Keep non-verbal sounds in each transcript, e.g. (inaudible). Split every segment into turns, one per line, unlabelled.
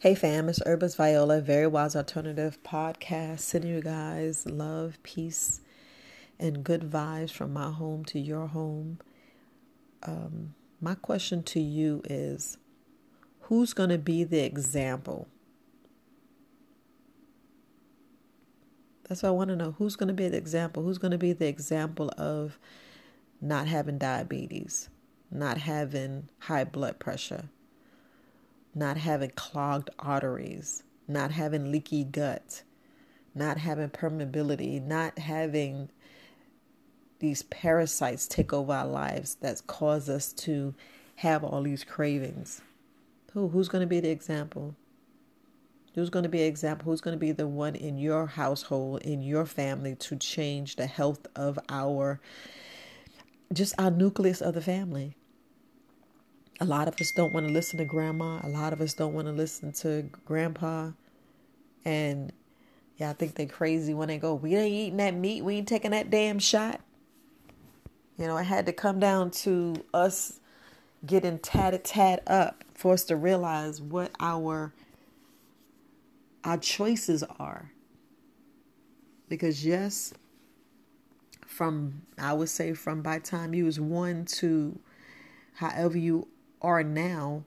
Hey fam, it's Herbalist Viola, Very Wise Alternative Podcast, sending you guys love, peace, and good vibes from my home to your home. Um, my question to you is who's going to be the example? That's what I want to know. Who's going to be the example? Who's going to be the example of not having diabetes, not having high blood pressure? Not having clogged arteries, not having leaky gut, not having permeability, not having these parasites take over our lives that cause us to have all these cravings. Who who's going to be the example? Who's going to be an example? Who's going to be the one in your household, in your family to change the health of our just our nucleus of the family? A lot of us don't want to listen to grandma. A lot of us don't want to listen to grandpa. And yeah, I think they crazy when they go, we ain't eating that meat. We ain't taking that damn shot. You know, it had to come down to us getting tatted tat up for us to realize what our our choices are. Because yes, from I would say from by time you was one to however you are now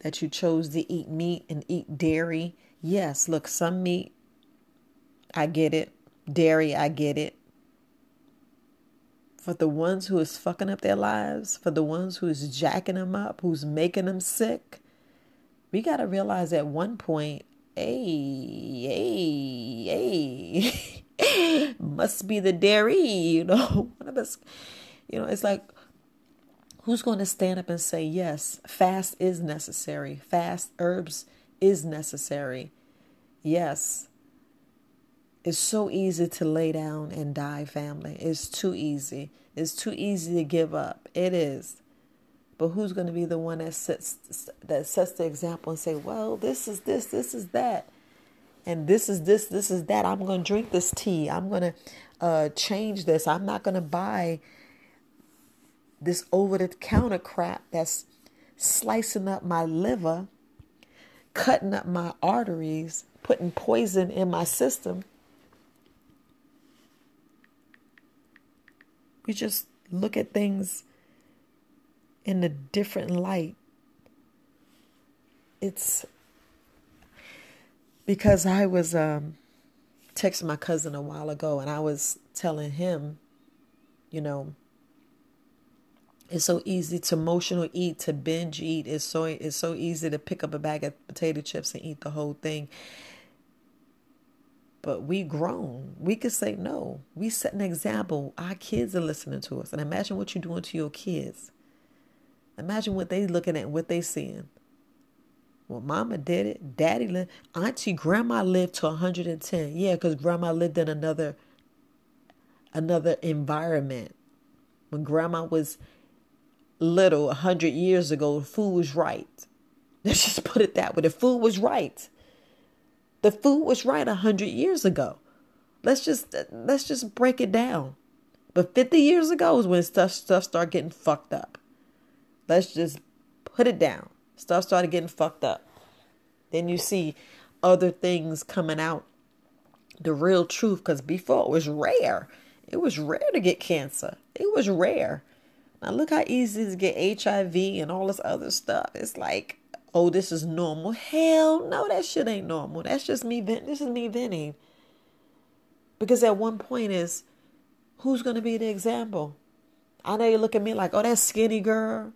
that you chose to eat meat and eat dairy. Yes, look, some meat, I get it. Dairy, I get it. For the ones who is fucking up their lives, for the ones who is jacking them up, who's making them sick, we got to realize at one point, hey, hey, hey, (laughs) must be the dairy, you know. (laughs) One of us, you know, it's like Who's going to stand up and say, yes, fast is necessary? Fast herbs is necessary. Yes. It's so easy to lay down and die, family. It's too easy. It's too easy to give up. It is. But who's going to be the one that sets that sets the example and say, "Well, this is this, this is that." And this is this, this is that. I'm going to drink this tea. I'm going to uh, change this. I'm not going to buy this over the counter crap that's slicing up my liver, cutting up my arteries, putting poison in my system. We just look at things in a different light. It's because I was um, texting my cousin a while ago and I was telling him, you know, it's so easy to emotional eat, to binge eat. It's so it's so easy to pick up a bag of potato chips and eat the whole thing. But we grown. We could say no. We set an example. Our kids are listening to us. And imagine what you're doing to your kids. Imagine what they looking at, and what they seeing. Well, mama did it. Daddy lived. Auntie, grandma lived to 110. Yeah, because grandma lived in another another environment. When grandma was little a hundred years ago, food was right. (laughs) Let's just put it that way. The food was right. The food was right a hundred years ago. Let's just let's just break it down. But 50 years ago is when stuff stuff started getting fucked up. Let's just put it down. Stuff started getting fucked up. Then you see other things coming out. The real truth, because before it was rare. It was rare to get cancer. It was rare. Now look how easy to get HIV and all this other stuff. It's like, oh, this is normal. Hell no, that shit ain't normal. That's just me. Venting. This is me venting. Because at one point is, who's gonna be the example? I know you look at me like, oh, that skinny girl.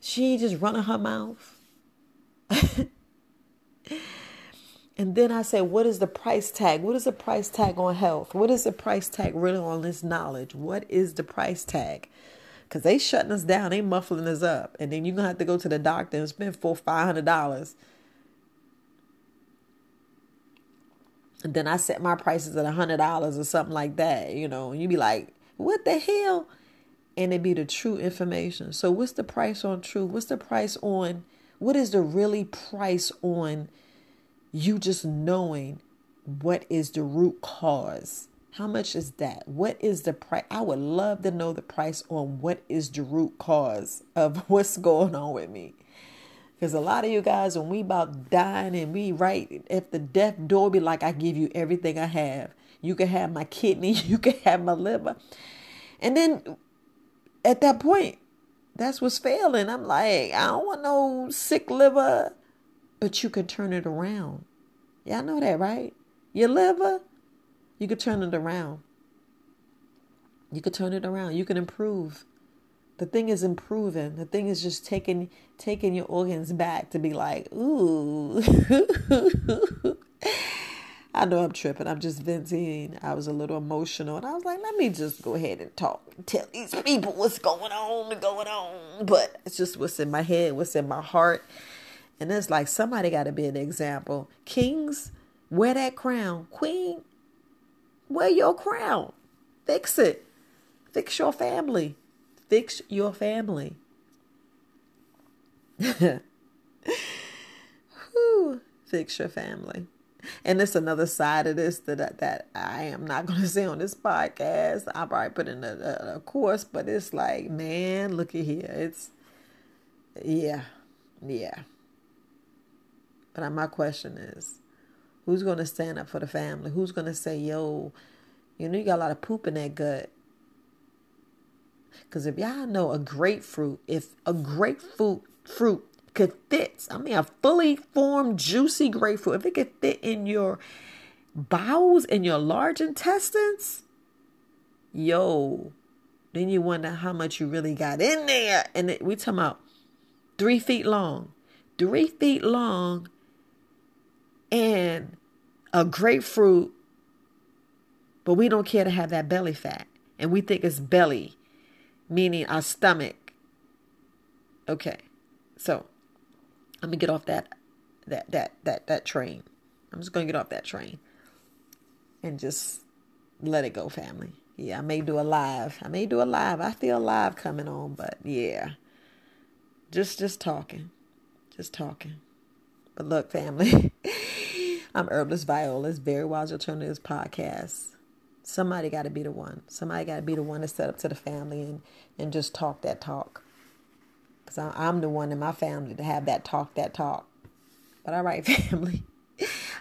She just running her mouth. (laughs) and then I say, what is the price tag? What is the price tag on health? What is the price tag really on this knowledge? What is the price tag? Cause they shutting us down, they muffling us up, and then you're gonna have to go to the doctor and spend four five hundred dollars. And then I set my prices at a hundred dollars or something like that, you know, and you be like, what the hell? And it be the true information. So what's the price on truth? What's the price on what is the really price on you just knowing what is the root cause? How much is that? What is the price? I would love to know the price on what is the root cause of (laughs) what's going on with me. Because a lot of you guys, when we about dying and we right, if the death door be like, I give you everything I have. You can have my kidney, (laughs) you can have my liver. And then at that point, that's what's failing. I'm like, I don't want no sick liver, but you can turn it around. Y'all know that, right? Your liver, you could turn it around. You could turn it around. You can improve. The thing is improving. The thing is just taking taking your organs back to be like, ooh. (laughs) I know I'm tripping. I'm just venting. I was a little emotional and I was like, let me just go ahead and talk and tell these people what's going on and going on. But it's just what's in my head, what's in my heart. And it's like somebody got to be an example. Kings, wear that crown. Queen, wear your crown. Fix it. Fix your family. Fix your family. (laughs) Whew. Fix your family and it's another side of this that that I am not going to say on this podcast. I'll probably put in a, a, course, but it's like, man, look at here. It's yeah, yeah. But my question is, who's going to stand up for the family? Who's going to say, yo, you know, you got a lot of poop in that gut. Because if y'all know a grapefruit, if a grapefruit fruit could fit, I mean, a fully formed, juicy grapefruit, if it could fit in your bowels and your large intestines, yo, then you wonder how much you really got in there. And it, we talking about three feet long, three feet long, and a grapefruit, but we don't care to have that belly fat. And we think it's belly, meaning our stomach. Okay, so I'm gonna get off that that that that that train. I'm just gonna get off that train and just let it go, family. Yeah, I may do a live. I may do a live. I feel live coming on, but yeah. Just just talking. Just talking. But look, family. (laughs) I'm Herbalist Viola's Very Wise Alternatives podcast. Somebody got to be the one. Somebody got to be the one to set up to the family and, and just talk that talk. Because I'm the one in my family to have that talk, that talk. But all right, (laughs) family.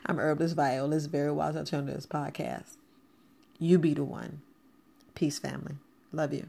I'm Herbalist Viola's Very Wise Alternatives podcast. You be the one. Peace, family. Love you.